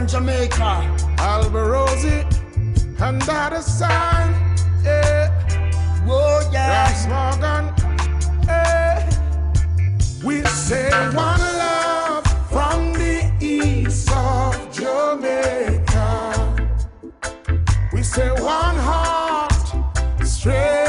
and Jamaica. Alborosie, and that is sign. Yeah. Oh yeah. Ras Morgan. Yeah. We say one love from the east of Jamaica. We say one heart straight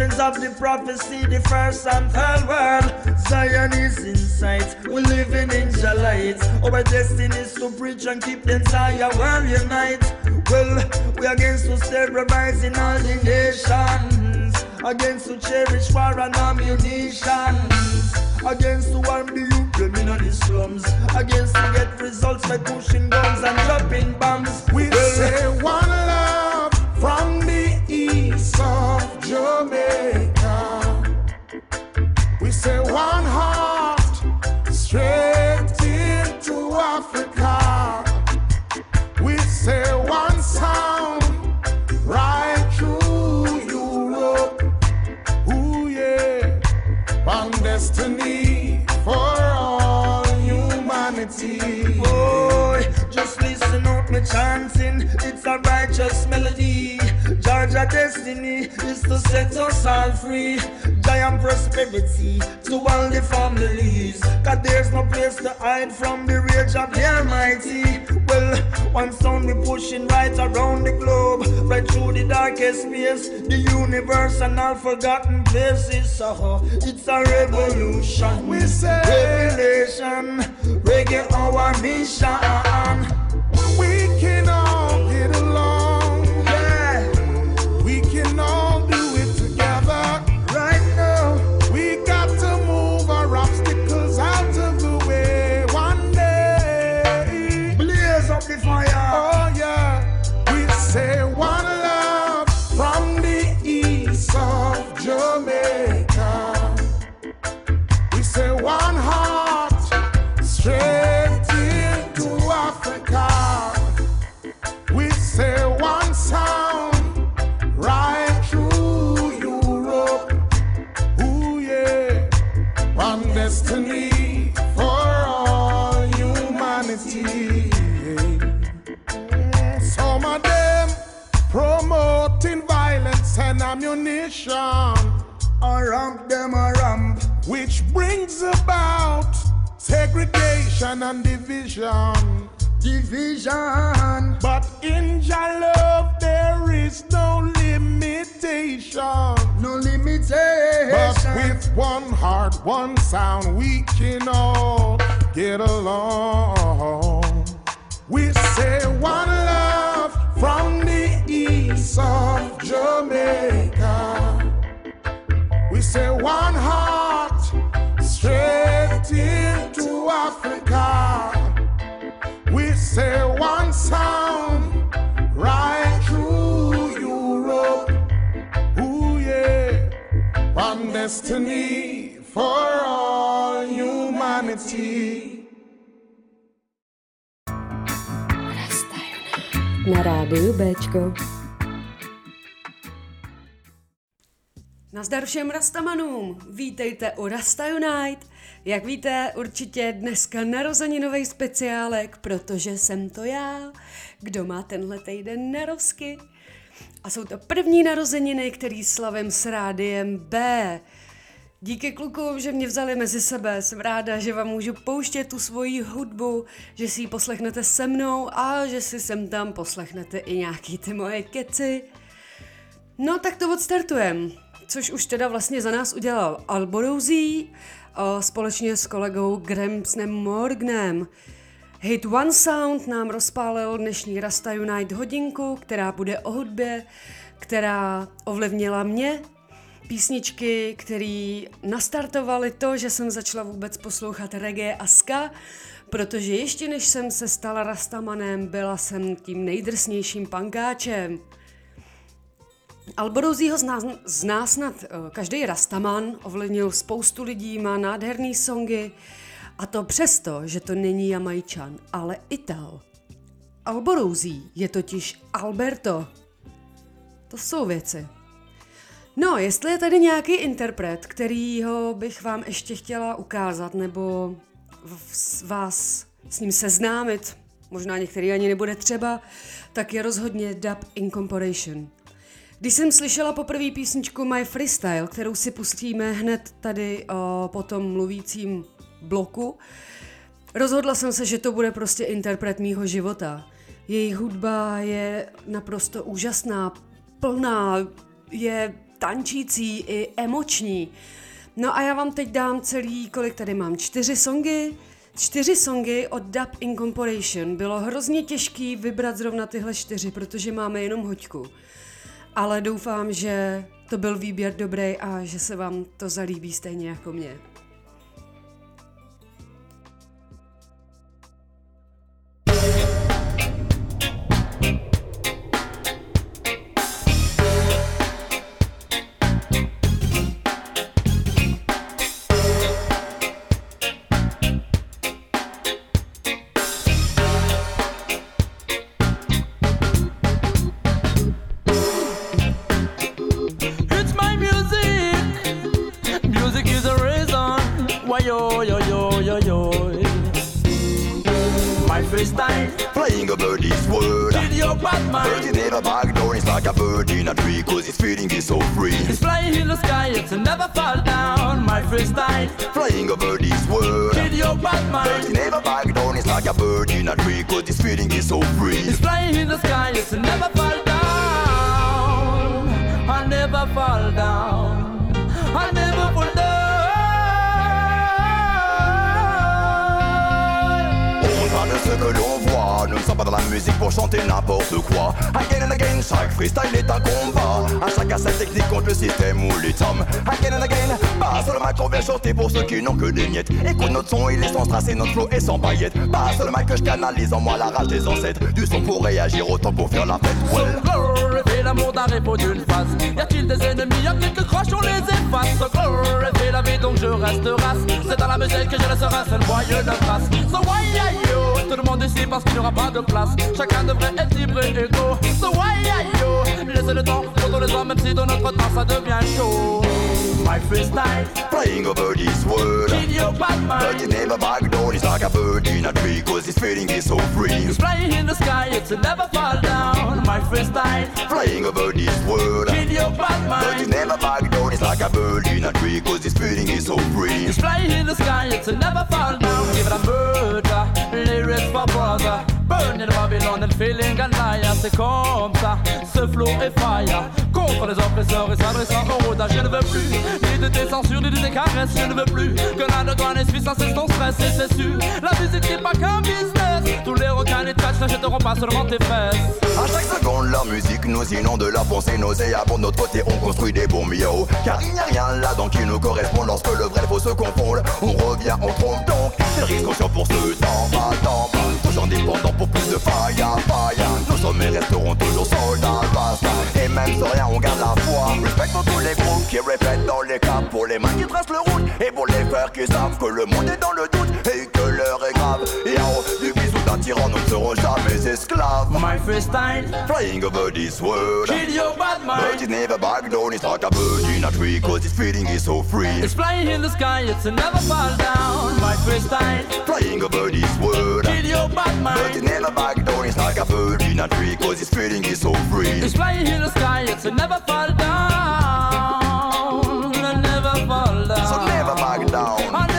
Of the prophecy, the first and third world. Zion is in sight, we're living in the light. Our destiny is to preach and keep the entire world unite. Well, we against to terrorizing all the nations. Against to cherish war and ammunition. Against to harm the youth, them in the slums. Against to get results by pushing guns and dropping bombs. We Well, say one love from the of Jamaica. We say one heart straight into Africa. We say one sound right through Europe. Ooh yeah, one destiny for all humanity. Boy, just listen up, me chanting. It's a righteous melody. Georgia destiny is to set us all free. Giant prosperity to all the families. Cause there's no place to hide from the rage of the Almighty. Well, one sound we pushing right around the globe, right through the darkest space, the universe and all forgotten places. So it's a revolution. We say- revelation, reggae our mission. We can all A ramp them a ramp. which brings about segregation and division. Division. But in your love there is no limitation. No limitation. But with one heart, one sound, we can all get along. We say one love from the east of Jamaica. Say one heart straight into Africa. We say one sound right through Europe. Ooh yeah, one destiny for all humanity. Na rádiu Bčko. Nazdar všem Rastamanům, vítejte u Rasta Unite. Jak víte, určitě dneska narozeninový speciálek, protože jsem to já, kdo má tenhle týden narozky. A jsou to první narozeniny, který slavím s rádiem B. Díky klukům, že mě vzali mezi sebe, jsem ráda, že vám můžu pouštět tu svoji hudbu, že si ji poslechnete se mnou a že si sem tam poslechnete i nějaký ty moje keci. No tak to odstartujem, což už teda vlastně za nás udělal Alborouzí společně s kolegou Gramsnem Morgnem. Hit One Sound nám rozpálil dnešní Rasta Unite hodinku, která bude o hudbě, která ovlivnila mě, písničky, které nastartovaly to, že jsem začala vůbec poslouchat reggae a ska, protože ještě než jsem se stala rastamanem, byla jsem tím nejdrsnějším pankáčem. Alborozího zná, zná snad eh, každý rastaman, ovlivnil spoustu lidí, má nádherný songy a to přesto, že to není Jamajčan, ale Ital. Alborozí je totiž Alberto. To jsou věci. No, jestli je tady nějaký interpret, kterýho bych vám ještě chtěla ukázat, nebo vás s ním seznámit, možná některý ani nebude třeba, tak je rozhodně Dub Incorporation. Když jsem slyšela poprvé písničku My Freestyle, kterou si pustíme hned tady o, po tom mluvícím bloku, rozhodla jsem se, že to bude prostě interpret mýho života. Jejich hudba je naprosto úžasná, plná, je tančící i emoční. No a já vám teď dám celý, kolik tady mám, čtyři songy, čtyři songy od Dub Incorporation. Bylo hrozně těžký vybrat zrovna tyhle čtyři, protože máme jenom hoďku. Ale doufám, že to byl výběr dobrý a že se vám to zalíbí stejně jako mě. Paillettes. Pas le mic que je canalise en moi la rage des ancêtres. Du son pour réagir autant pour faire la fête. Well. So l'amour d'un repos d'une face. Y a-t-il des ennemis, a quelques croches, on les efface. Glorify la vie donc je reste race. C'est dans la musique que je laisserai seul moyen de trace. So why are you? Tout le monde ici parce qu'il n'y aura pas de place. Chacun devrait être libre et égaux. So why are you? Laissez le temps pour tous les hommes, même si dans notre temps ça devient chaud. My first freestyle, flying over this world. In your bad mind, but you never back down. It's like a bird in a tree, cause it's feeling is so free. It's flying in the sky, it's never fall down. My first freestyle, flying over this world. In your bad mind, but you never back down. It's like a bird in a tree, cause it's feeling is so free. It's flying in the sky, it's never fall down. Give it a murder, lyrics for brother. Burning Babylon and feeling Ganaya, c'est comme ça, ce flow est fire. Contre les oppresseurs et s'adressant au rodage, je ne veux plus ni de tes censures, ni de tes caresses, je ne veux plus que la toi n'essuie sans cesse ton stress, c'est sûr. La musique n'est pas qu'un business, tous les requins et trash n'achèteront pas seulement tes fesses. À chaque seconde, la musique nous inonde de la pensée nauséabonde. De notre côté, on construit des bons miaux. Car il n'y a rien là-dedans qui nous correspond lorsque le vrai faut se confondre. On revient, on trompe donc. C'est risque conscient pour ce temps, pas temps. Toujours indépendant pour plus de faille, faille. Nos sommets resteront toujours soldats, basta. Et même sans rien, on garde la foi. Respectons tous les groupes qui répètent dans les caps. Pour les mains qui tracent le route. Et pour les frères qui savent que le monde est dans le doute. Et que l'heure est grave. Et en haut du bisou d'un tyran, nous ne serons jamais esclaves. My freestyle, flying over this world. Kill your bad mind. But it never back down. It's like a bird in a tree. Cause its feeling is so free. It's flying in the sky, it's a never fall down. My freestyle, flying over this world. Kill your bad mind. But it never back down. It's like a bird in a tree. Cause its feeling is so free. It's flying in the sky, it's a never fall down. Never fall down. So never back down.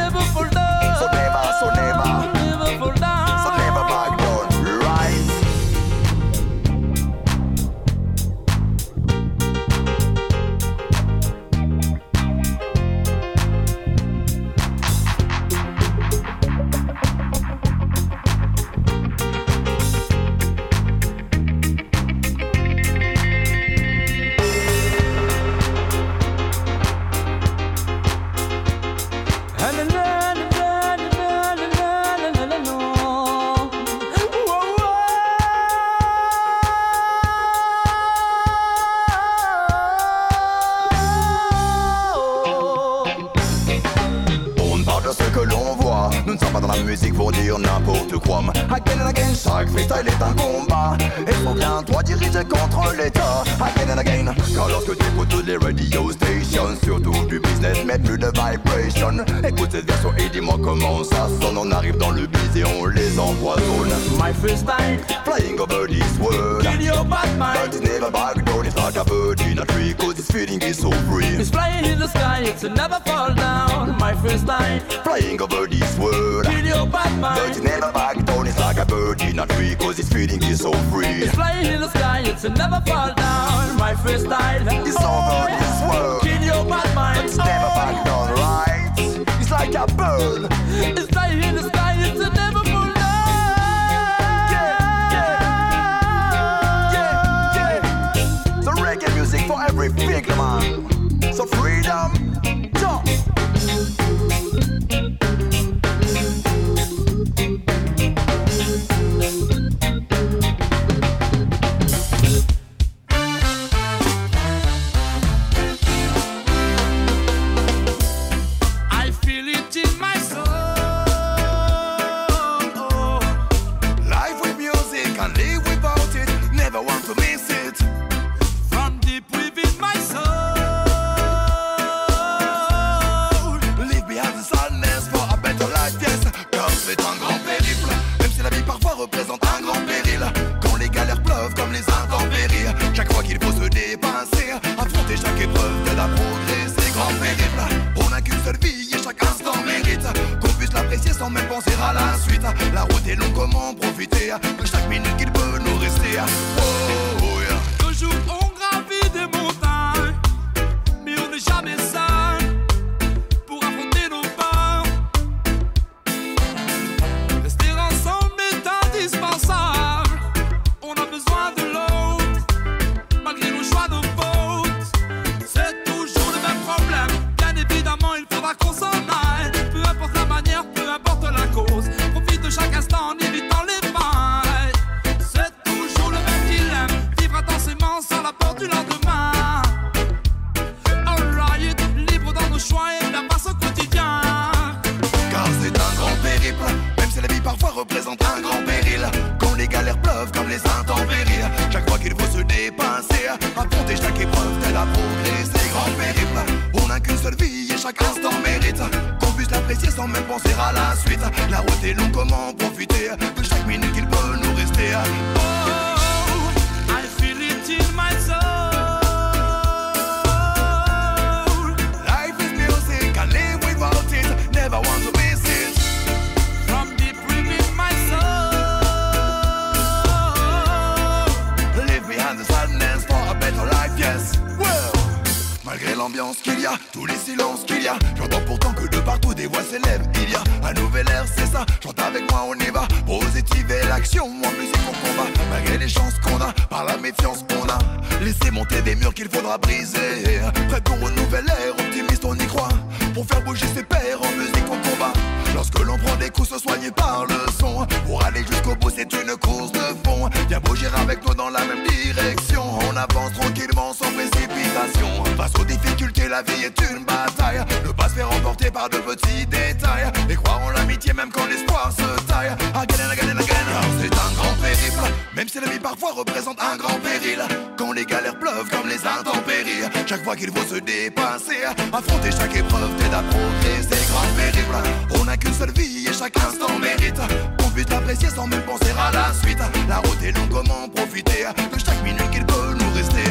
Musique pour dire n'importe quoi. Again and again, chaque freestyle est un combat. Et faut bien toi diriger contre l'état. Again and again, car lorsque tu écoutes toutes les radio stations, surtout du business, mais plus de vibration. Écoute cette version et dis-moi comment ça sonne. On arrive dans le biz et on les empoisonne. My freestyle, Flying over this world. kill your bad But mind. it's never back down, it's like a bird in a tree, cause it's feeling is so free. It's flying in the sky, it's never fall down. My first freestyle, Flying over this world. kill your bad But it's never back down, it's like a bird in a tree, cause its feeling is so free. It's flying in the sky, it's never fall down. My freestyle, It's over this world. kill your bad mind. It's never back down, right? It's like a bird. It's flying in the sky, every man. So freedom, minutes qu'il peut nous rester. Oh représente un grand péril. Quand les galères pleuvent comme les intempéries. Chaque fois qu'il faut se dépasser. Affronter chaque épreuve t'aide à progresser. Grand périple. On n'a qu'une seule vie et chaque instant mérite. Qu'on puisse l'apprécier sans même penser à la suite. La route est longue, comment profiter? De chaque minute qu'il peut nous rester.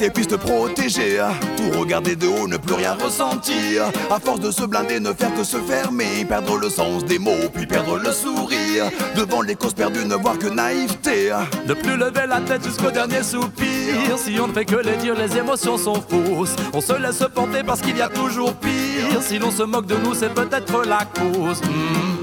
Et puisses te protéger. Tout regarder de haut, ne plus rien ressentir. À force de se blinder, ne faire que se fermer. Perdre le sens des mots, puis perdre le sourire. Devant les causes perdues, ne voir que naïveté. Ne plus lever la tête jusqu'au dernier soupir. Si on ne fait que les dire, les émotions sont fausses. On se laisse porter parce qu'il y a toujours pire. Si l'on se moque de nous, c'est peut-être la cause. Hmm.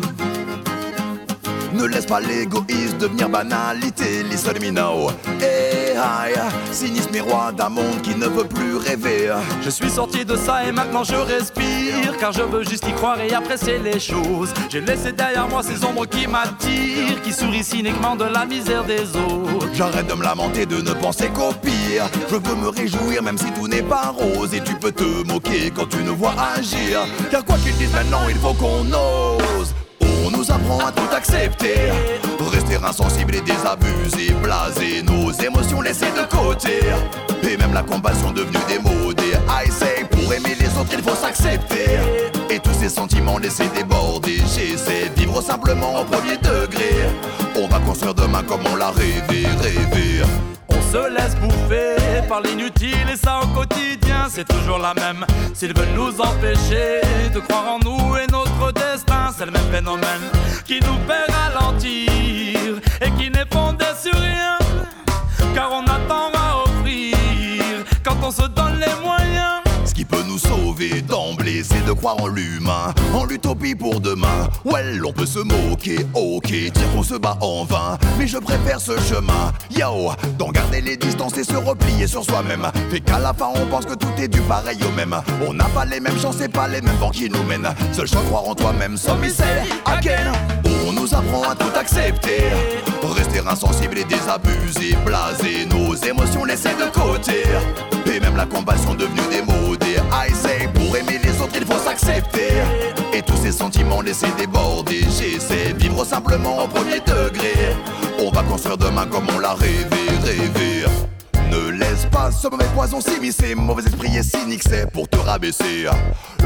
Ne laisse pas l'égoïsme devenir banalité, listen me now. Eh, aïe, sinistre miroir d'un monde qui ne veut plus rêver. Je suis sorti de ça et maintenant je respire Car je veux juste y croire et apprécier les choses J'ai laissé derrière moi ces ombres qui m'attirent Qui sourient cyniquement de la misère des autres J'arrête de me lamenter, de ne penser qu'au pire. Je veux me réjouir même si tout n'est pas rose. Et tu peux te moquer quand tu nous vois agir. Car quoi qu'ils disent maintenant, il faut qu'on ose. Nous apprend à tout accepter. Rester insensible et désabusé, blasé. Nos émotions laissées de côté. Et même la compassion devenue démodée. I say, pour aimer les autres, il faut s'accepter. Et tous ces sentiments laissés déborder. J'essaie de vivre simplement au premier degré. On va construire demain comme on l'a rêvé, rêvé. On se laisse bouffer par l'inutile et ça au quotidien c'est toujours la même S'ils veulent nous empêcher de croire en nous et notre C'est le même phénomène qui nous fait ralentir Et qui n'est fondé sur rien. Car on attend à offrir quand on se donne les moyens nous sauver d'emblée, c'est de croire en l'humain, en l'utopie pour demain. Well, on peut se moquer, ok, dire qu'on se bat en vain, mais je préfère ce chemin. Yo, d'en garder les distances et se replier sur soi-même. Fait qu'à la fin, on pense que tout est du pareil au même. On n'a pas les mêmes chances et pas les mêmes vents qui nous mènent. Seul choix, croire en toi-même, say again. On nous apprend à tout accepter. Rester insensible et désabusé, blasé, nos émotions laissées de côté. Même la compassion devenue démodée. I say, pour aimer les autres, il faut s'accepter. Et tous ces sentiments laissés déborder. J'essaie vivre simplement au premier degré. On va construire demain comme on l'a rêvé, rêvé. Ne laisse pas ce mauvais poison s'immiscer, mauvais esprit et cynique, c'est pour te rabaisser.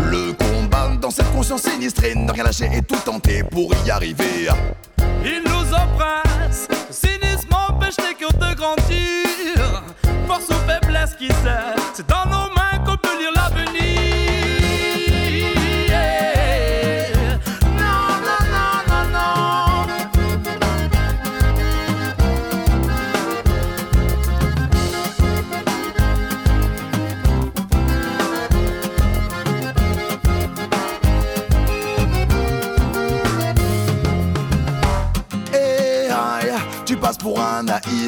Le combat dans cette conscience sinistrée, ne rien lâcher et tout tenter pour y arriver. Ils nous oppressent, きさ。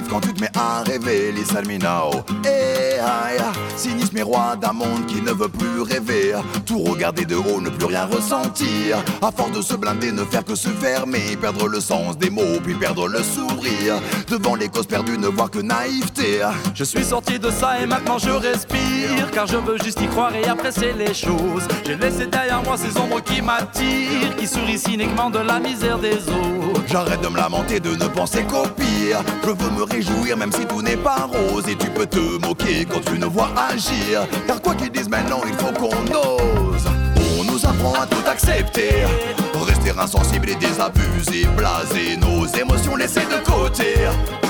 Quand tu te mets à rêver, me now. Eh aïe, sinistre miroir d'un monde qui ne veut plus rêver. Tout regarder de haut, ne plus rien ressentir. À force de se blinder, ne faire que se fermer. Perdre le sens des mots, puis perdre le sourire. Devant les causes perdues, ne voir que naïveté. Je suis sorti de ça et maintenant je respire Car je veux juste y croire et apprécier les choses J'ai laissé derrière moi ces ombres qui m'attirent Qui sourient cyniquement de la misère des autres J'arrête de me lamenter, de ne penser qu'au pire. Je veux me réjouir même si tout n'est pas rose. Et tu peux te moquer quand tu nous vois agir. Car quoi qu'ils disent maintenant, il faut qu'on ose. On nous apprend à tout accepter. Rester insensible et désabusé, blasé. Nos émotions laissées de côté.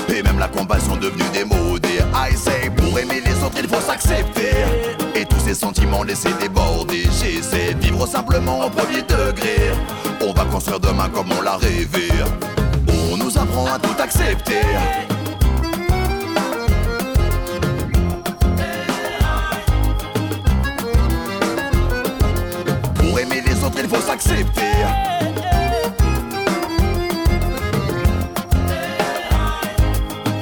Et même la compassion devenue démodée. I say, pour aimer les autres, il faut s'accepter. Et tous ces sentiments laissés déborder. J'essaie de vivre simplement au premier degré. On va construire demain comme on l'a rêvé. On nous apprend à tout accepter. Aimer les autres, il faut s'accepter.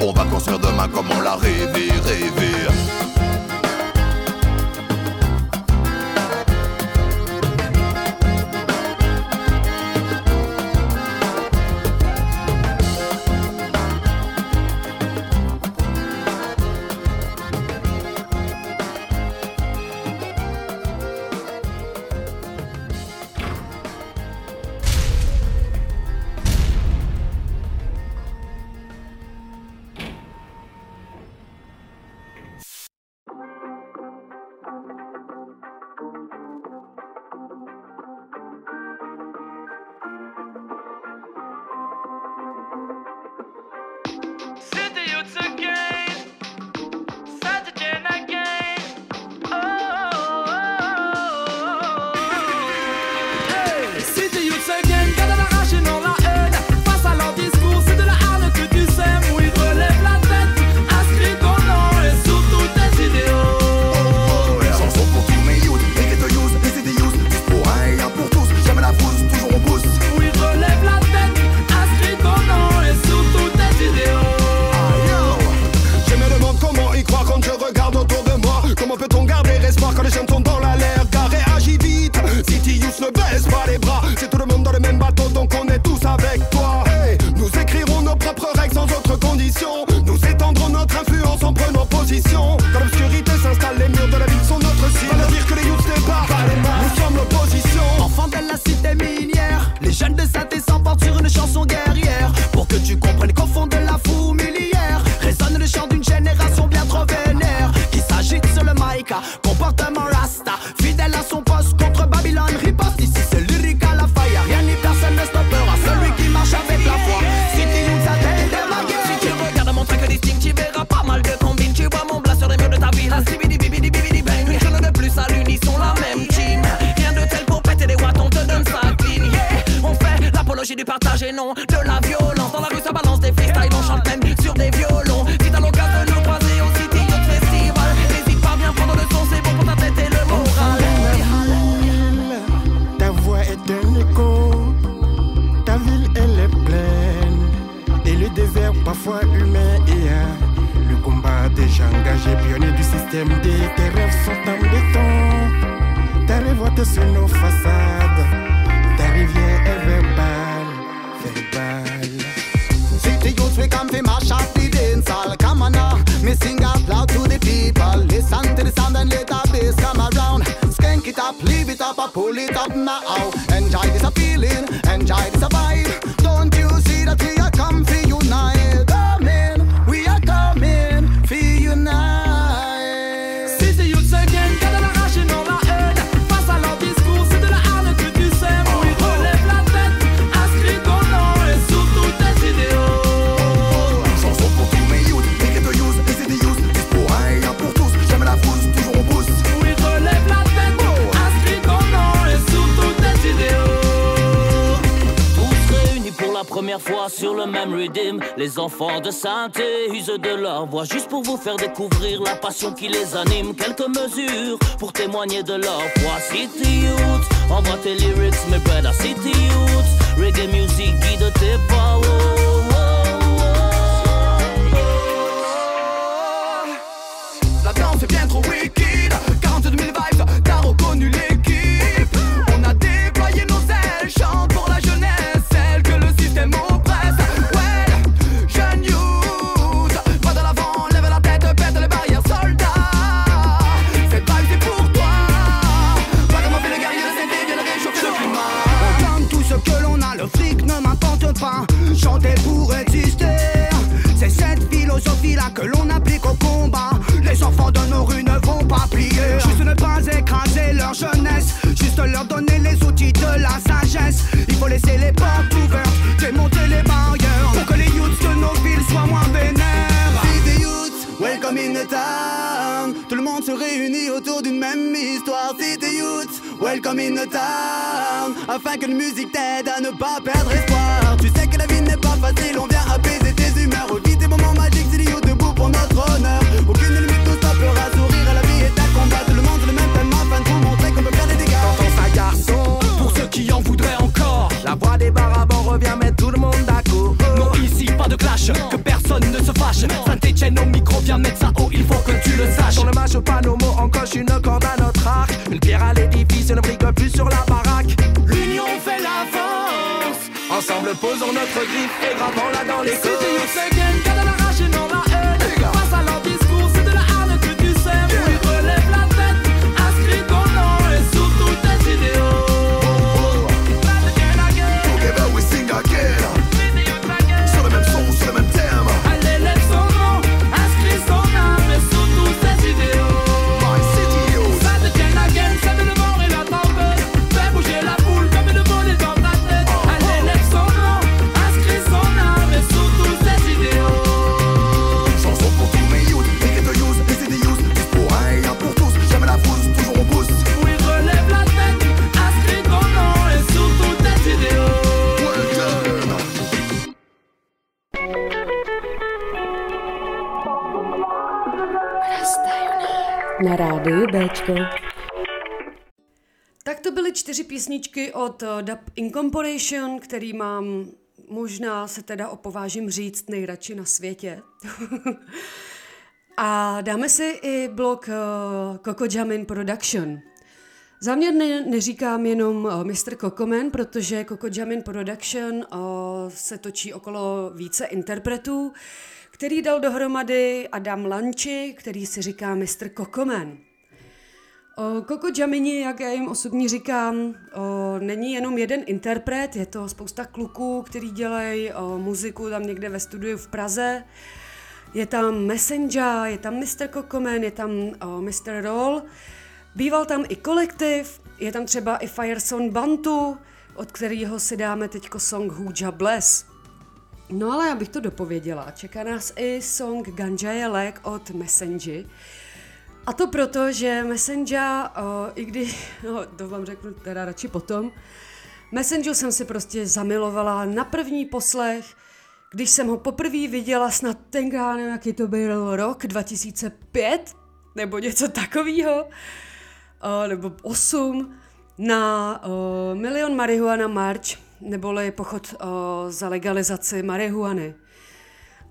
On va construire demain comme on l'a rêvé, rêvé. système D, tes rêves sont embêtants. Ta révolte sur nos façades, ta rivière est verbale, verbale. City youth, we come from mash up the dancehall. Come on now, me sing out loud to the people. Listen to the sound and let the bass come around. Skank it up, leave it up, I pull it up now. Enjoy this feeling, enjoy this vibe. sur le même rhythm. Les enfants de sainteté usent de leur voix juste pour vous faire découvrir la passion qui les anime. Quelques mesures pour témoigner de leur foi. City Youth, envoie tes lyrics, mes brother City Youth. Reggae music guide tes paroles. Faut laisser les portes ouvertes, démonter les barrières Pour que les youths de nos villes soient moins vénères. Vive youths, welcome in the town Tout le monde se réunit autour d'une même histoire. City youths, welcome in the town Afin que la musique t'aide à ne pas perdre espoir. Tu sais que la vie n'est pas facile, on vient viens mettre tout le monde à. Oh. Non, ici, pas de clash, que personne ne se fâche. Saint-Etienne au micro, viens mettre ça haut, il faut que tu le saches. Sur le match, pas nos mots, encoche une corde à notre arc. Une pierre à l'édifice, ne brille plus sur la baraque. L'union fait la force. Ensemble, posons notre griffe et gravons-la dans les côtes. rádiu Bčko. Tak to byly čtyři písničky od eh, Dub Incorporation, který mám možná se teda opovážím říct nejradši na světě. A dáme si i blok uh, Coco Jamin Production. Záměr ne, neříkám jenom uh, Mr. Kokomen, protože Coco Jamin Production uh, se točí okolo více interpretů, který dal dohromady Adam Lanči, který si říká Mr. Kokomen. O, Koko Jamini, jak já jim osobně říkám, není jenom jeden interpret, je to spousta kluků, který dělají muziku tam někde ve studiu v Praze. Je tam Messenger, je tam Mr. Kokomen, je tam Mr. Roll. Býval tam i kolektiv, je tam třeba i Fireson Bantu, od kterého si dáme teďko song Huja Bless. No ale abych to dopověděla, čeká nás i song Ganja je lék od Messenger. A to proto, že Messenger, i když, no, to vám řeknu teda radši potom, Messenger jsem si prostě zamilovala na první poslech, když jsem ho poprvé viděla snad tenkrát, jaký to byl rok, 2005, nebo něco takového, nebo 8, na o, Milion Marihuana March, neboli pochod o, za legalizaci marihuany.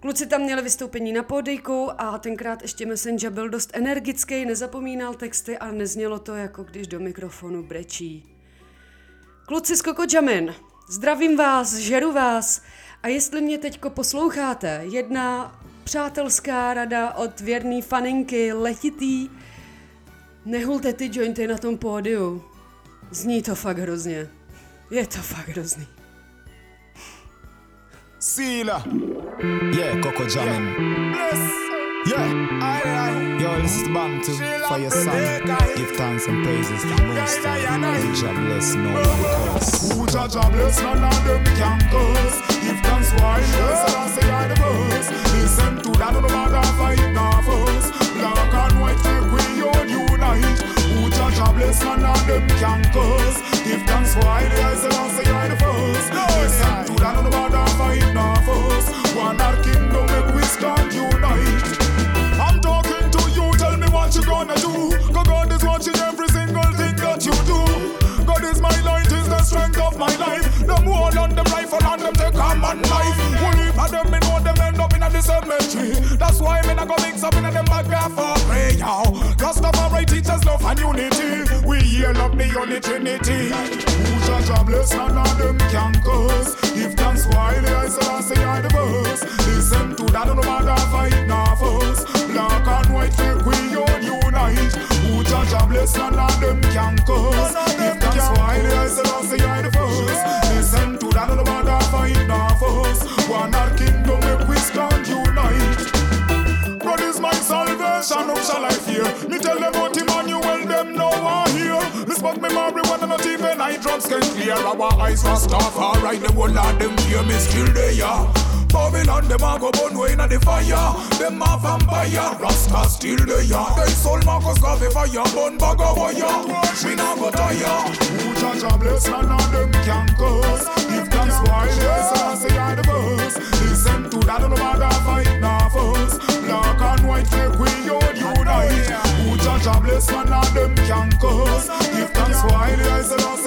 Kluci tam měli vystoupení na pódejku a tenkrát ještě Messenger byl dost energický, nezapomínal texty a neznělo to jako když do mikrofonu brečí. Kluci z Koko Jamin, zdravím vás, žeru vás a jestli mě teďko posloucháte, jedna přátelská rada od věrný faninky letitý, nehulte ty jointy na tom pódiu. Zní to fakt hrozně. Je to fakt hrozný. Sila. Yeah, Coco Jamin. Yeah. Yo, this is Bantu for your son. Give thanks and praises to Most High. Jah bless no one curse. Who judge a bless none of them can curse Give thanks why yes, I say I the verse Listen to that, no matter fight now none them can Give thanks why yes, I say I up the trinity. Who judge a bless none of them can curse. Give thanks while I say I say I the verse. Listen to that, no matter fight now first. Black and white we all unite. Who judge a bless none of them can curse. Give thanks while I say I say I the first. Listen to that, no matter fight now first. One our kingdom we stand unite. God is my salvation, whom shall I fear? Me tell them about can clear. Our eyes must off, alright, the whole of them fear me still there. Babylon, them a go burn way inna the fire. Them a vampire, Rasta still there. They soul Marcus Garvey fire, burn bag of wire. Me nah go tire. Who judge a bless, none of them can curse. Give thanks while yes, I say I the verse. Listen to that, no matter fight now first. Black and white make we unite. Who judge a bless, none of them can curse. Give thanks while yes, I say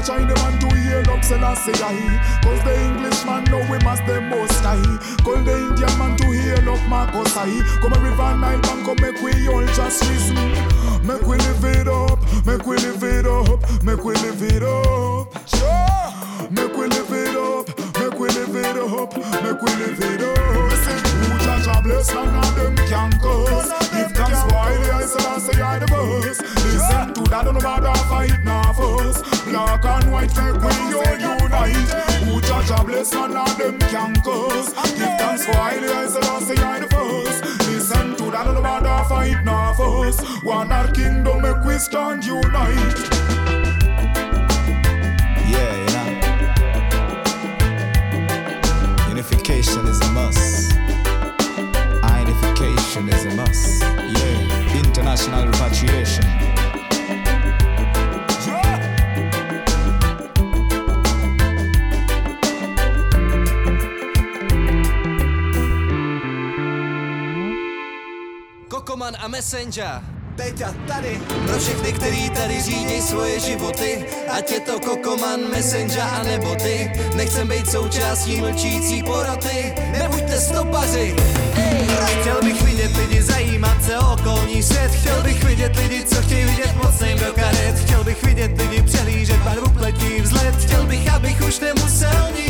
the China man to hear up Selassie Cause the Englishman know we must the most high Call the Indian man to hear up Marcos I Come a river Nile bank come make we all just listen. Make we live it up, make we live it up, make we live it up. Sure. Make we live it up, make we live it up, make we live it up. Listen, who judge a bless of them can curse Black and white make we all unite Who judge a bless none of them can curse Give thanks while I say I say I the first Listen to that, no matter fight now first One our kingdom make we stand unite Yeah, know. Unification is a must. Identification is a must. Yeah. International repatriation. Kokoman a Messenger. teď a tady Pro všechny, který tady řídí svoje životy Ať je to Kokoman, Messenger a nebo ty. Nechcem být součástí mlčící poroty Nebuďte stopaři. Ej. Chtěl bych vidět lidi zajímat se o okolní svět. Chtěl bych vidět lidi, co chtějí vidět mocným do karet. Chtěl bych vidět lidi přehlížet barvu pletí vzhled. Chtěl bych, abych už nemusel nikdy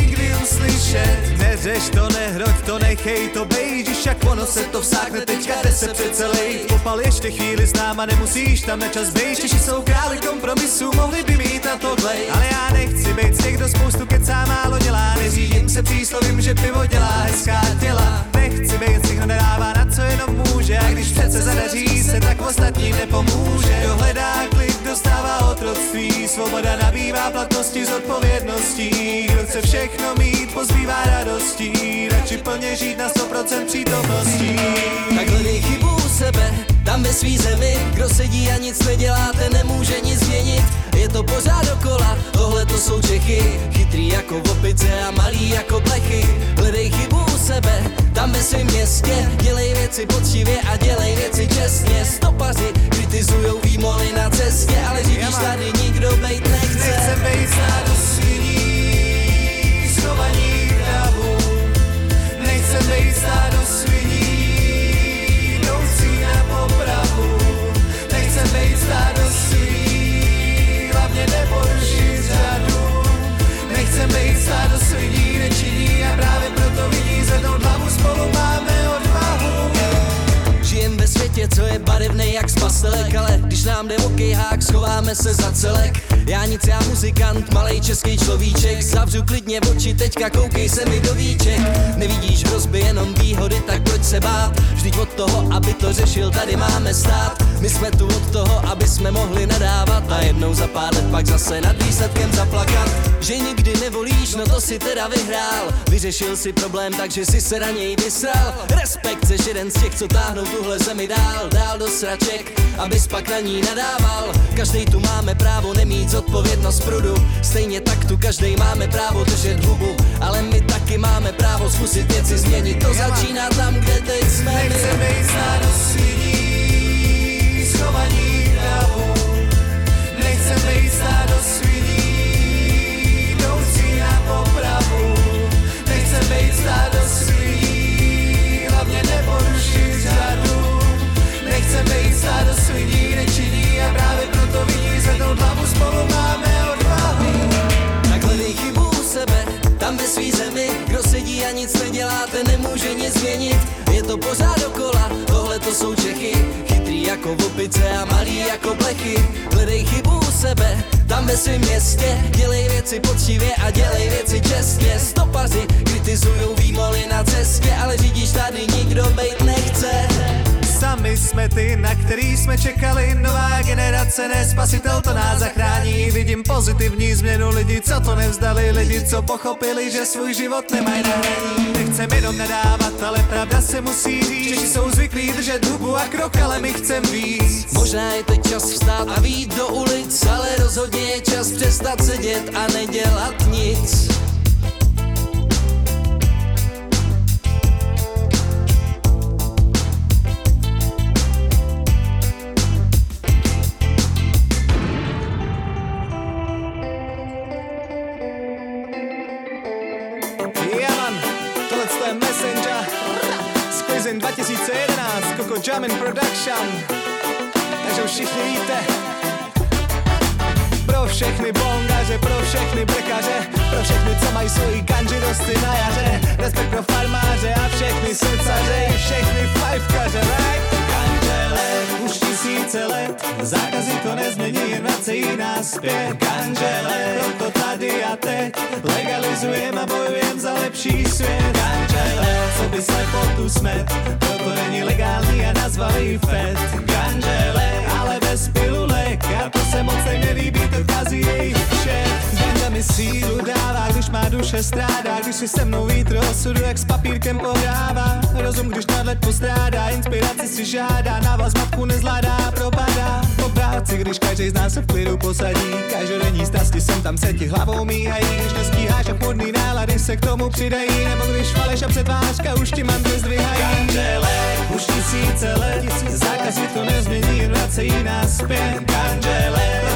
uslyšet Neřeš to, nehroď to, nechej to bejt. Jak ono se to vsákne, teďka jde se přece lejt. Popal ještě chvíli s náma, nemusíš tam na čas bejt. Češi jsou králi kompromisu, mohli by mít na to glej Ale já nechci být z těch, kdo spoustu kecá málo dělá. Neřídím se příslovím, že pivo dělá hezká těla. Nechci být z těch, kdo nedává na co jenom může. A když přece zadaří se, tak ostatním nepomůže. Kdo hledá klid, dostává otroctví. Svoboda nabývá platnosti z odpovědností Kdo chce všechno mít, pozbývá radostí Radši plně žít na 100% přítomností Tak hledej chybu u sebe, tam ve svý zemi. Kdo sedí a nic nedělá, ten nemůže nic změnit Je to pořád dokola, tohle to jsou Čechy. Chytrý jako opice a malý jako blechy Hledej chybu sebe, tam ve svém městě Dělej věci poctivě a dělej věci čestně. Stopaři kritizujou výmoly na cestě Ale řídíš tady nikdo bejt nechce. Nechce bejt stádo sviní, schovaní hlavu Nechce bejt stádo sviní, jdoucí na popravu. Nechce bejt stádo sviní, hlavně neporušit řadu. Nechce bejt stádo světě, co je barevný jak z pastelek Ale když nám jde o kejhák, schováme se za celek. Já nic, já muzikant, malej český človíček Zavřu klidně oči, teďka koukej se mi do víček. Nevidíš hrozby, jenom výhody, tak proč se bát? Vždyť od toho, aby to řešil, tady máme stát. My jsme tu od toho, aby jsme mohli nadávat A jednou za pár let pak zase nad výsledkem zaplakat. Že nikdy nevolíš, no to si teda vyhrál. Vyřešil si problém, takže si se na něj vysral. Respekt, seš jeden z těch, co táhnou tuhle zemi dál Dál do sraček, abys pak na ní nadával. Každý tu máme právo nemít zodpovědnost prudu. Stejně tak tu každý máme právo držet hubu Ale my taky máme právo zkusit věci změnit. To začíná tam, kde teď jsme my. Nechce být stádo sviní, schovaní hlavu Nechce být stádo sviní, jdoucí na popravu. Nechce být stádo Nechce být stádo sviní, nečiní a právě proto vidí zvednout hlavu spolu máme odvahu. Tak hledej chybu u sebe, tam ve svý zemi Kdo sedí a nic nedělá, ten nemůže nic změnit. Je to pořád dokola, tohle to jsou Čechy. Chytrý jako opice a malý jako blechy Hledej chybu u sebe, tam ve svém městě. Dělej věci poctivě a dělej věci čestně. Stopaři kritizujou výmoly na cestě Ale řídíš tady nikdo bejt jsme ty, na který jsme čekali. Nová generace, ne spasitel, to nás zachrání. Vidím pozitivní změnu lidí, co to nevzdali. Lidi, co pochopili, že svůj život nemají na hraní. Nechcem jenom nadávat, ale pravda se musí říct. Češi jsou zvyklí držet hubu a krok, ale my chcem víc. Možná je teď čas vstát a výjít do ulic Ale rozhodně je čas přestat sedět a nedělat nic Jamin Production. Takže už všichni víte, pro všechny bongaře, pro všechny brekaře, pro všechny, co mají svoji kanži dosty na jaře, respekt pro farmáře a všechny secaře, i všechny fajfkaře, right? Kanžele, už tisíce let, zákazy to nezmění, jen vracejí nás zpět. Kanžele, proto tady a teď, legalizujem a bojujem za lepší svět. Kanžele, co by slepotu smet, proto není legální a nazvali FED. Kanžele, ale bez pilulek, a to se moc nelíbí, to kazí jejich šéf. Mi sílu dává, když má duše strádá, když si se mnou vítr osudu, jak s papírkem pohrává. Rozum, když nadlet postrádá, inspiraci si žádá, návaz matku nezvládá, propadá. Po práci, když každý z nás se v klidu posadí, každodenní strasti sem tam se ti hlavou míhají, když nestíháš a podný nálady se k tomu přidají, nebo když faleš a předvářka už ti mantry zdvihají. Kanžele, už tisíce let, zákazy to nezmění, vracejí nás zpět Kanžele, proto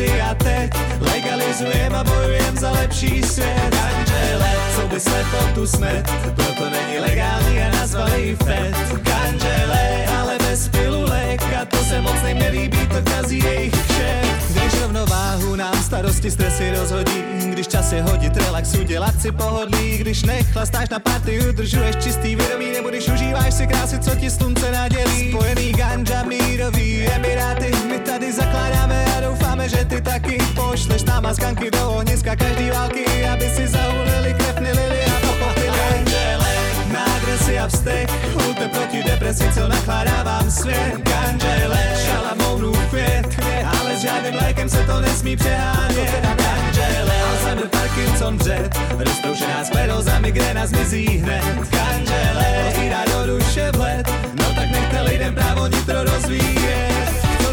tady a teď. Legalizujem a bojujem za lepší svět. Kanžele, co by slepotu smet Proto není legální a nazvali starosti, stresy rozhodí Když čas je hodit, relaxu, dělat si pohodlí. Když nechlastáš na party, udržuješ čistý vědomí Nebo když užíváš si krásy, co ti slunce nadělí. Spojený ganja, mírový emiráty My tady zakládáme a doufáme, že ty taky Pošleš nám maskanky do ohniska každý války Aby si zahulili krev, a Anděle, agresy a vztek. Ulte proti depresi, co nachládávám svět. Kanžele, šalamounů květ Ale s žádným lékem se to nesmí přehánět. Kanžele, Alzheimer, Parkinson, břet Roztroušená skleróza, migrena zmizí hned. Kanžele, rozvírá do duše vlet No tak nechte lidem právo nitro rozvíjet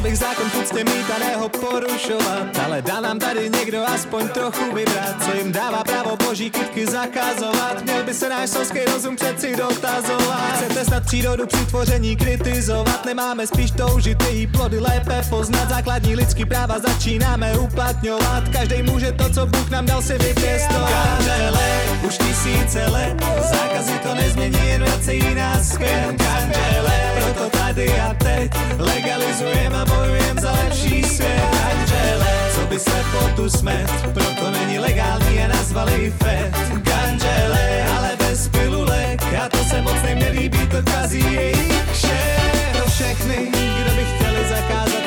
bych zákon v úctě mít a ne ho porušovat Ale dá nám tady někdo aspoň trochu vybrat Co jim dává právo boží kytky zakazovat. Měl by se náš selský rozum přeci dotazovat. Chcete snad přírodu při tvoření kritizovat? Nemáme spíš toužit její plody lépe poznat. Základní lidský práva začínáme uplatňovat. Každý může to, co Bůh nám dal si vypěstovat. Kanžele, už tisíce let. Zákazy to nezmění, jen vracejí nás zpět Kanžele, proto tady a teď Legalizujeme a bojujem za lepší svět. Kanžele, co by slepotu smet Proto není legální a nazvali fet Kanžele, ale bez pilulek A to se moc nelíbí, to kazí jejich kšet Pro všechny, kdo by chtěli zakázat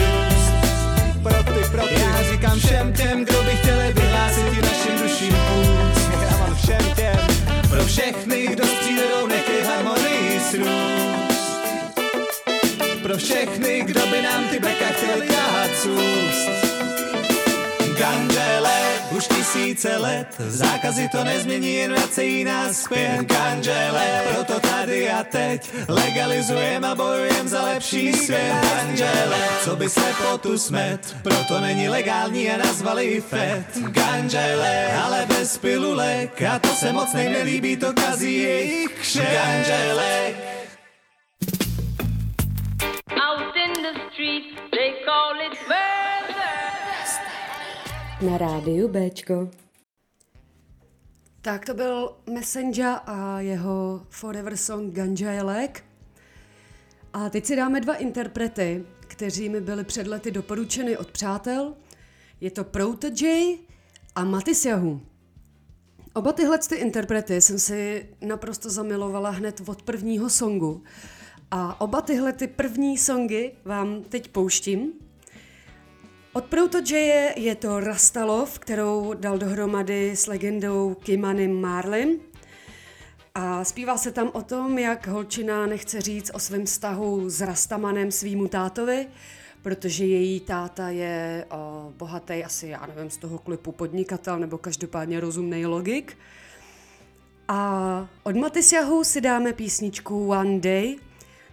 růst. Pro ty, pro ty Já říkám všem těm, kdo by chtěli vyhlásit i našim duším půst. Všem těm Pro všechny, pro všechny, kdo by nám ty bleka chtěli tahat z úst. Kanžele, už tisíce let, zákazy to nezmění, jen vracejí nás zpět. Kanžele, proto tady a teď legalizujem a bojujem za lepší svět. Kanžele, co by slepotu smet, proto není legální a nazvali ji fet. Kanžele, ale bez pilulek, a to se moc nejnelíbí, to kazí jejich kšet. Kanžele, Na rádiu Bčko. Tak to byl Messenger a jeho Forever Song Ganja Jelek. A teď si dáme dva interprety, kteří mi byli před lety doporučeny od přátel. Je to Protege a Matis Yahu. Oba tyhle ty interprety jsem si naprosto zamilovala hned od prvního songu. A oba tyhle ty první songy vám teď pouštím. Od Protogeje je to Rastalov, kterou dal dohromady s legendou Kimanem Marlin. A zpívá se tam o tom, jak holčina nechce říct o svém vztahu s Rastamanem svýmu tátovi, protože její táta je o, bohatý, asi já nevím, z toho klipu podnikatel nebo každopádně rozumný logik. A od Matisyahu si dáme písničku One Day,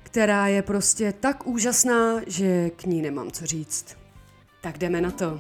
která je prostě tak úžasná, že k ní nemám co říct. Tak jdeme na to.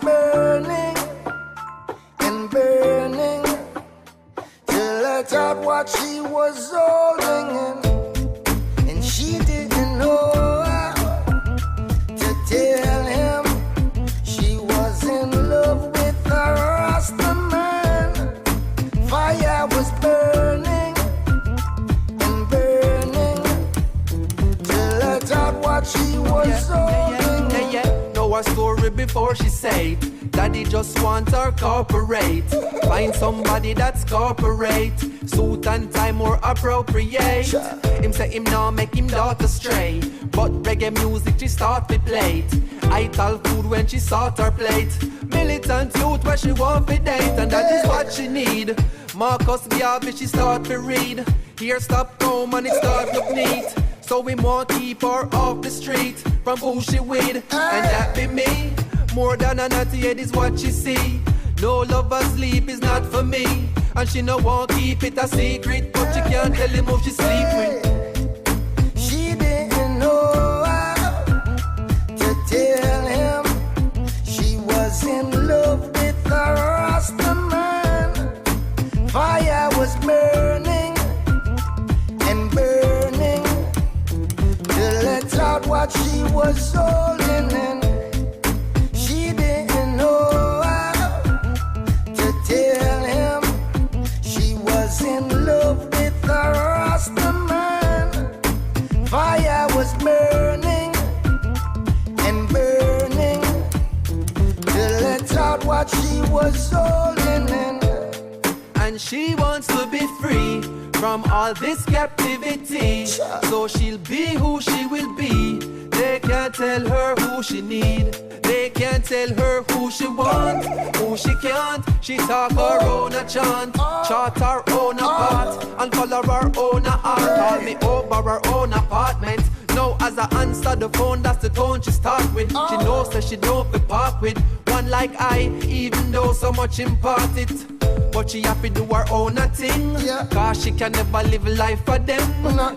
Burning and burning till I thought what she was holding in. And she didn't know Before she said Daddy just want her corporate Find somebody that's corporate Suit and tie more appropriate Him say him now make him daughter stray But reggae music she start to play. I tell food when she sort her plate militant youth where she want to date, and that is what she need. Marcus Garvey, she start to read. Here stop home and it start look neat. So we want keep her off the street from who she with, and that be me. More than a naughty head is what she see. No lover sleep is not for me, and she no won't keep it a secret, but she can't tell him who she sleep with. Let out what she was holding in. She didn't know how to tell him she was in love with a Rasta man. Fire was burning and burning to let out what she was holding in. And she wants to be free from all this captivity. So she'll be who she will be. They can't tell her who she need. They can't tell her who she want, who she can't. She talk her own a chant, chart her own a part, and color her own a art. Call me over her own apartment. As I answer the phone, that's the tone she start with. She oh. knows that she don't be part with one like I, even though so much impart it. But she have to do her own a thing Cause she can never live a life for them.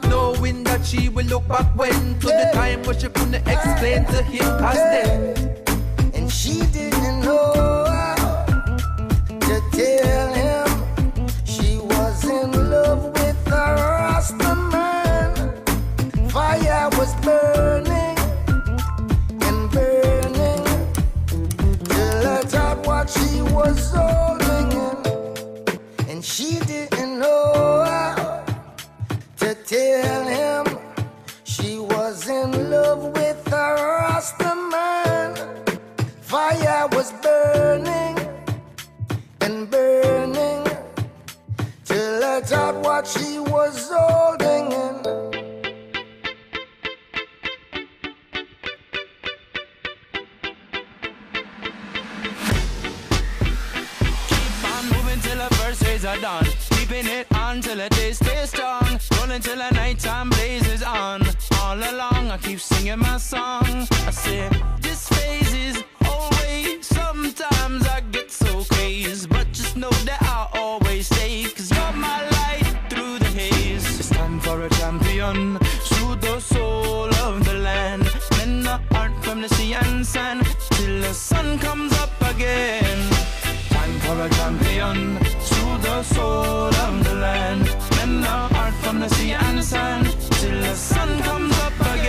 Knowing that she will look back when To the time but she couldn't explain to him Cause then And she didn't know to tell burning and burning let out what she was holding in. And she didn't know how to tell him she was in love with a Rasta man. Fire was burning and burning to let out what she was holding in. Days are done. Keeping it on till the day stays strong. Rolling till the nighttime blazes on. All along, I keep singing my song. I say, this phase is always. Sometimes I get so crazy, but just know that I'll always stay. Cause you're my light through the haze. It's time for a champion. Through the soul of the land. Men the art from the sea and sand. Till the sun comes up again. Time for a champion the soul of the land. Men the art from the sea and the sand till the sun comes up again.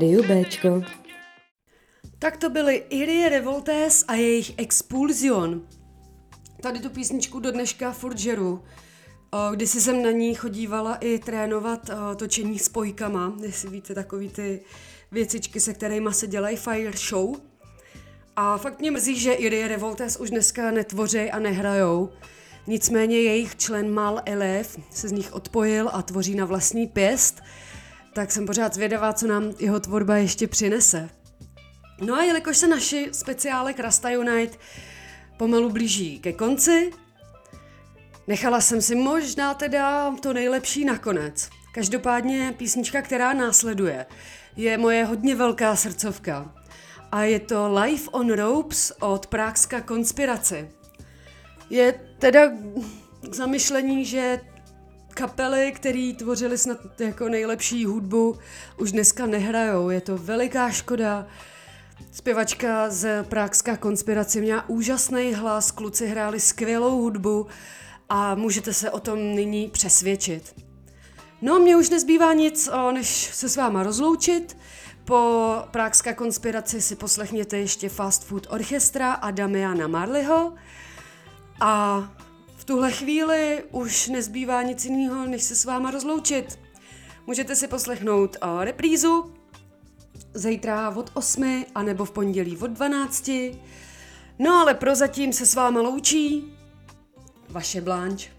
rádiu Bčko. Tak to byly Irie Revoltes a jejich Expulsion. Tady tu písničku do dneška furt žeru. Když jsem na ní chodívala i trénovat točení s pojkama, jestli víte, takový ty věcičky, se kterými se dělají fire show. A fakt mě mrzí, že Irie Revoltes už dneska netvoří a nehrajou. Nicméně jejich člen Mal Elef se z nich odpojil a tvoří na vlastní pěst – tak jsem pořád zvědavá, co nám jeho tvorba ještě přinese. No a jelikož se naši speciále Krasta Unite pomalu blíží ke konci, nechala jsem si možná teda to nejlepší nakonec. Každopádně písnička, která následuje, je moje hodně velká srdcovka. A je to Life on Ropes od Práxka Konspiraci. Je teda k zamyšlení, že kapely, které tvořily snad jako nejlepší hudbu, už dneska nehrajou. Je to veliká škoda. Zpěvačka z Prákská konspirace měla úžasný hlas, kluci hráli skvělou hudbu a můžete se o tom nyní přesvědčit. No, mě už nezbývá nic, než se s váma rozloučit. Po Prákská konspiraci si poslechněte ještě Fast Food Orchestra a Damiana Marleyho. A tuhle chvíli už nezbývá nic jiného, než se s váma rozloučit. Můžete si poslechnout o reprízu zítra od 8, anebo v pondělí od 12. No ale prozatím se s váma loučí vaše Blanche.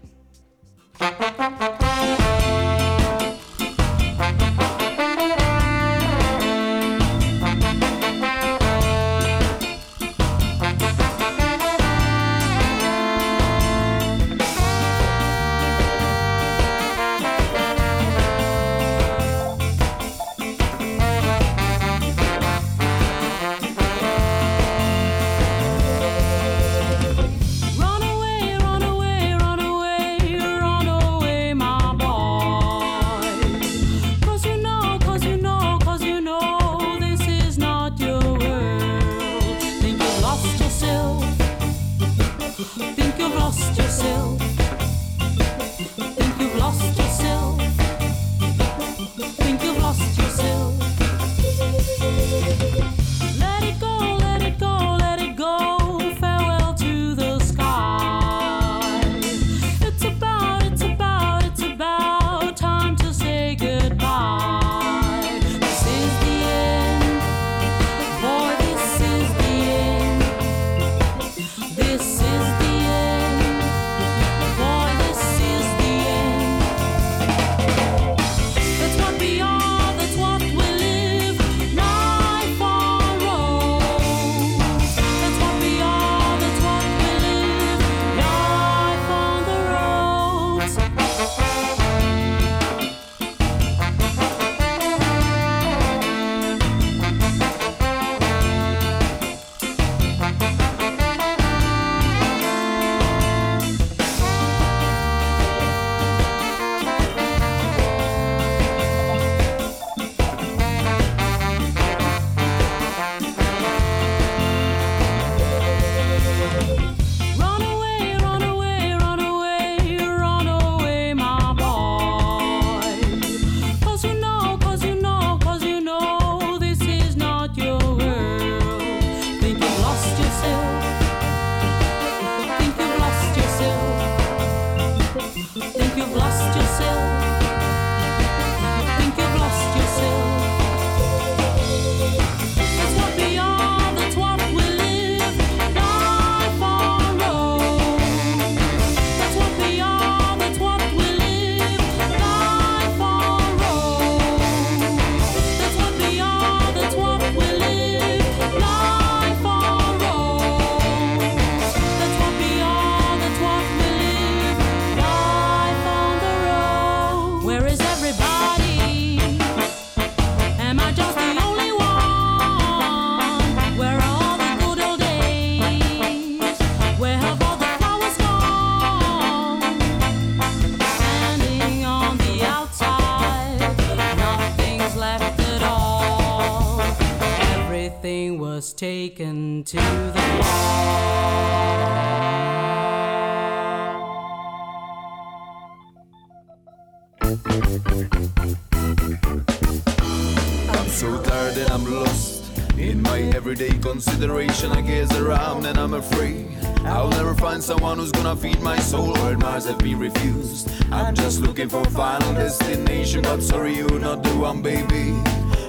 Consideration. I gaze around and I'm afraid I'll never find someone who's gonna feed my soul. World Mars have been refused. I'm just looking for a final destination, but sorry, you're not the one, baby.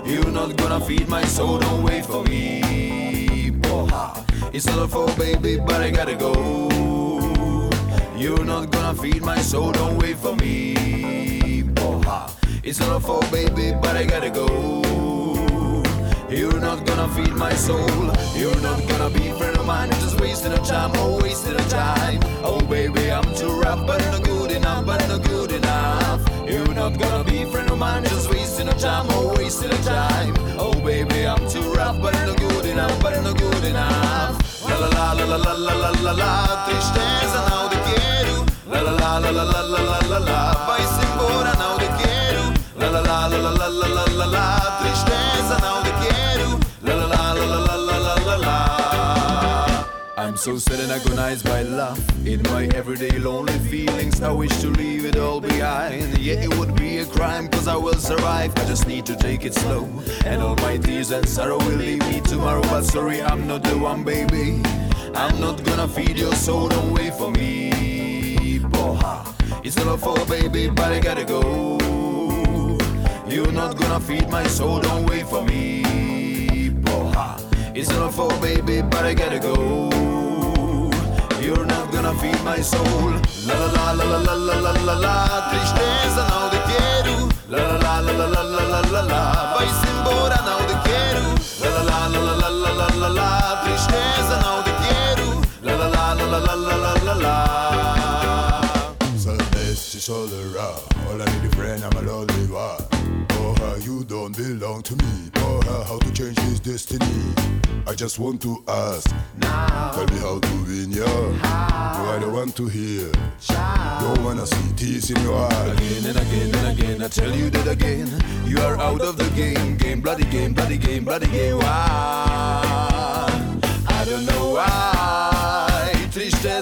You're not gonna feed my soul. Don't wait for me. Poha. It's not a fault, baby, but I gotta go. You're not gonna feed my soul. Don't wait for me. Poha. It's not a fault, baby, but I gotta go. You're not gonna feed my soul. You're not gonna be friend of mine. Just wasting a time, oh, wasting a time. Oh, baby, I'm too rough, but not good enough, but not good enough. You're not gonna be friend of mine. Just wasting a time, oh, wasting a time. Oh, baby, I'm too rough, but not good enough, but not good enough. La la la la la la la la la, tristeza não te quero. La la la la la la la la la vai-se embora, não te la la la la la la la la la, tristeza I'm so sad and agonized by love. In my everyday lonely feelings I wish to leave it all behind. Yeah, it would be a crime cause I will survive. I just need to take it slow. And all my tears and sorrow will leave me tomorrow. But sorry, I'm not the one, baby. I'm not gonna feed your soul, don't wait for me. Boha. It's not for a baby, but I gotta go. You're not gonna feed my soul, don't wait for me. Boha. It's not for baby, but I gotta go You're not gonna feed my soul La la la la la la la la la Tristeza não te quero La la la la la la la la la Vai-se embora, não te quero la la la la la is all around. All I need a friend, I'm a lonely one. Oh, how you don't belong to me. Oh, how, how to change this destiny. I just want to ask. Tell me how to win ya. No, I don't want to hear. Don't wanna see tears in your eyes. Again and again and again, I tell you that again. You are out of the game, game, bloody game, bloody game, bloody game. Why? I don't know why.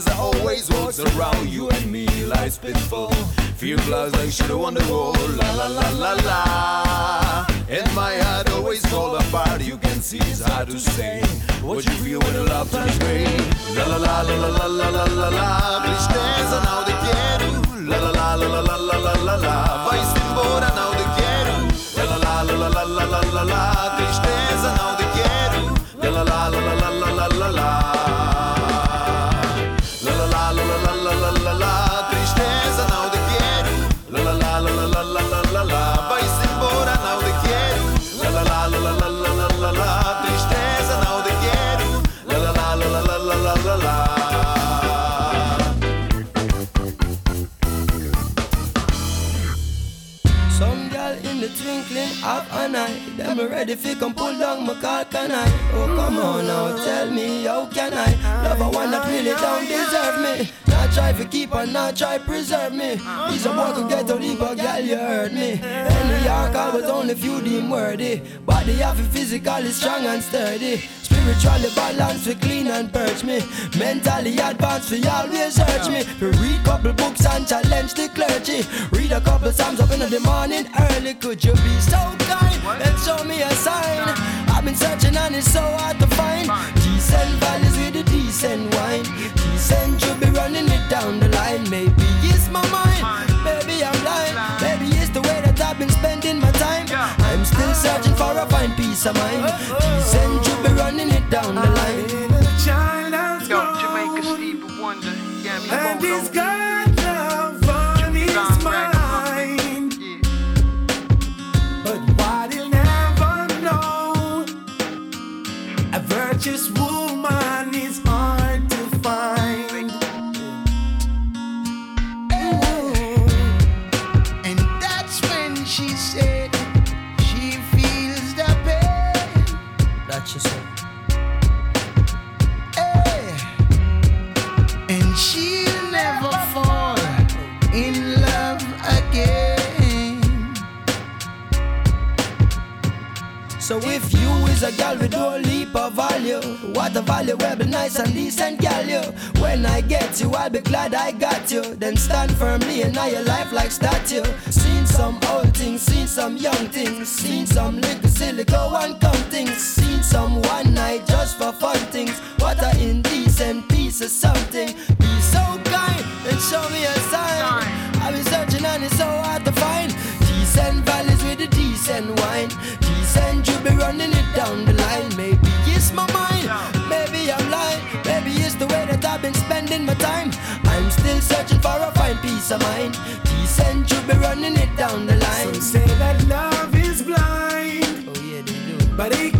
Tristeza always walks around you and me, life's pitfall. Fear flies like shadow on the wall. La la la la la. And my heart always fall apart. You can see it's hard to say what you feel when the love turns gray. La la la la la la la la la la. Tristeza não te quero. La la la la la la la la la. Vai-se embora, não te quero. La la la la la la la la la. Of an eye Them ready fi come pull down my car can I Oh come on now tell me how can I? Love a one that really don't deserve me. Not try to keep and not try preserve me. He's a boy could get a a girl you heard me. In New York I was only few deemed worthy. Body have it physically strong and sturdy Spiritually balanced, we clean and purge me. Mentally advanced, we always urge me. We read couple books and challenge the clergy. Read a couple psalms up in the morning early. Could you be so kind and show me a sign? I've been searching and it's so hard to find. Decent valleys with a decent wine. Decent, you be running it down the line. Maybe it's my mind, searching for a fine peace of mind. Decent, you be running it down the line. Yo, Jamaica Stevie Wonder. Yeah, me And Bono. he's got love on his John Frank. mind. But what he'll never know, a virtuous if you is a girl with no leap of value, what a value will be nice and decent girl you. When I get you, I'll be glad I got you. Then stand firmly in your life like statue. Seen some old things, seen some young things, seen some little silly go and come things, seen some one night just for fun things. What a indecent piece of something. Be so kind and show me a sign. I've been searching and it's so hard to find. Decent valleys with a decent wine. Decent, you be running it down the line. Maybe it's my mind, maybe I'm lying. Maybe it's the way that I've been spending my time. I'm still searching for a fine peace of mind. Decent, you be running it down the line. Some say that love is blind, Oh yeah, they do. but it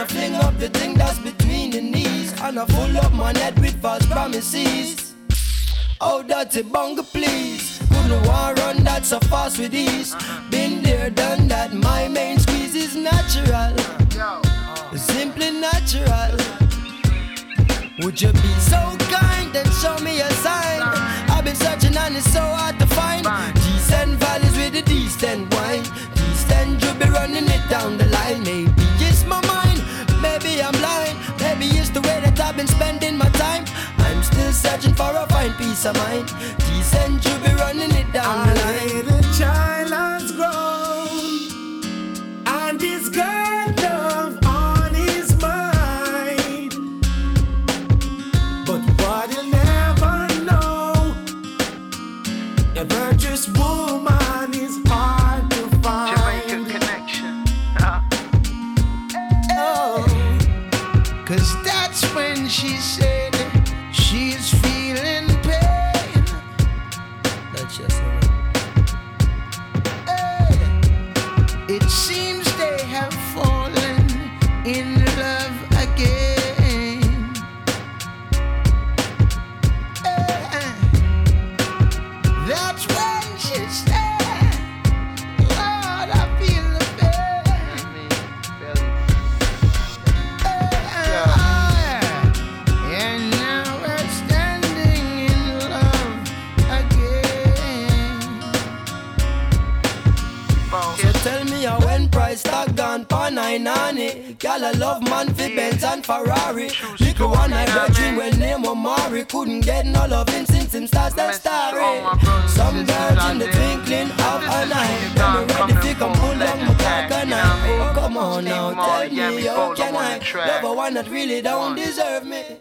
I fling up the thing that's between the knees. And I full up my net with false promises. Oh dirty bunga please. Couldn't want run that so fast with ease? Been there done that. My main squeeze is natural. Simply natural. Would you be so kind and show me a sign? I've been searching and it's so hard to find. Decent valleys with the decent wine. Decent you be running it down the line Maybe I'm blind. Maybe it's the way that I've been spending my time. I'm still searching for a fine peace of mind. Decent you be running it down I the line The child Girl I love man fi Benz and Ferrari. Little one I virgin well name Omari. Couldn't get no loving since him start that story. Some girls in the twinkling of an eye. Them ready fi come pull down my cock and I Oh come on now tell me how can I? Love a one that really don't deserve me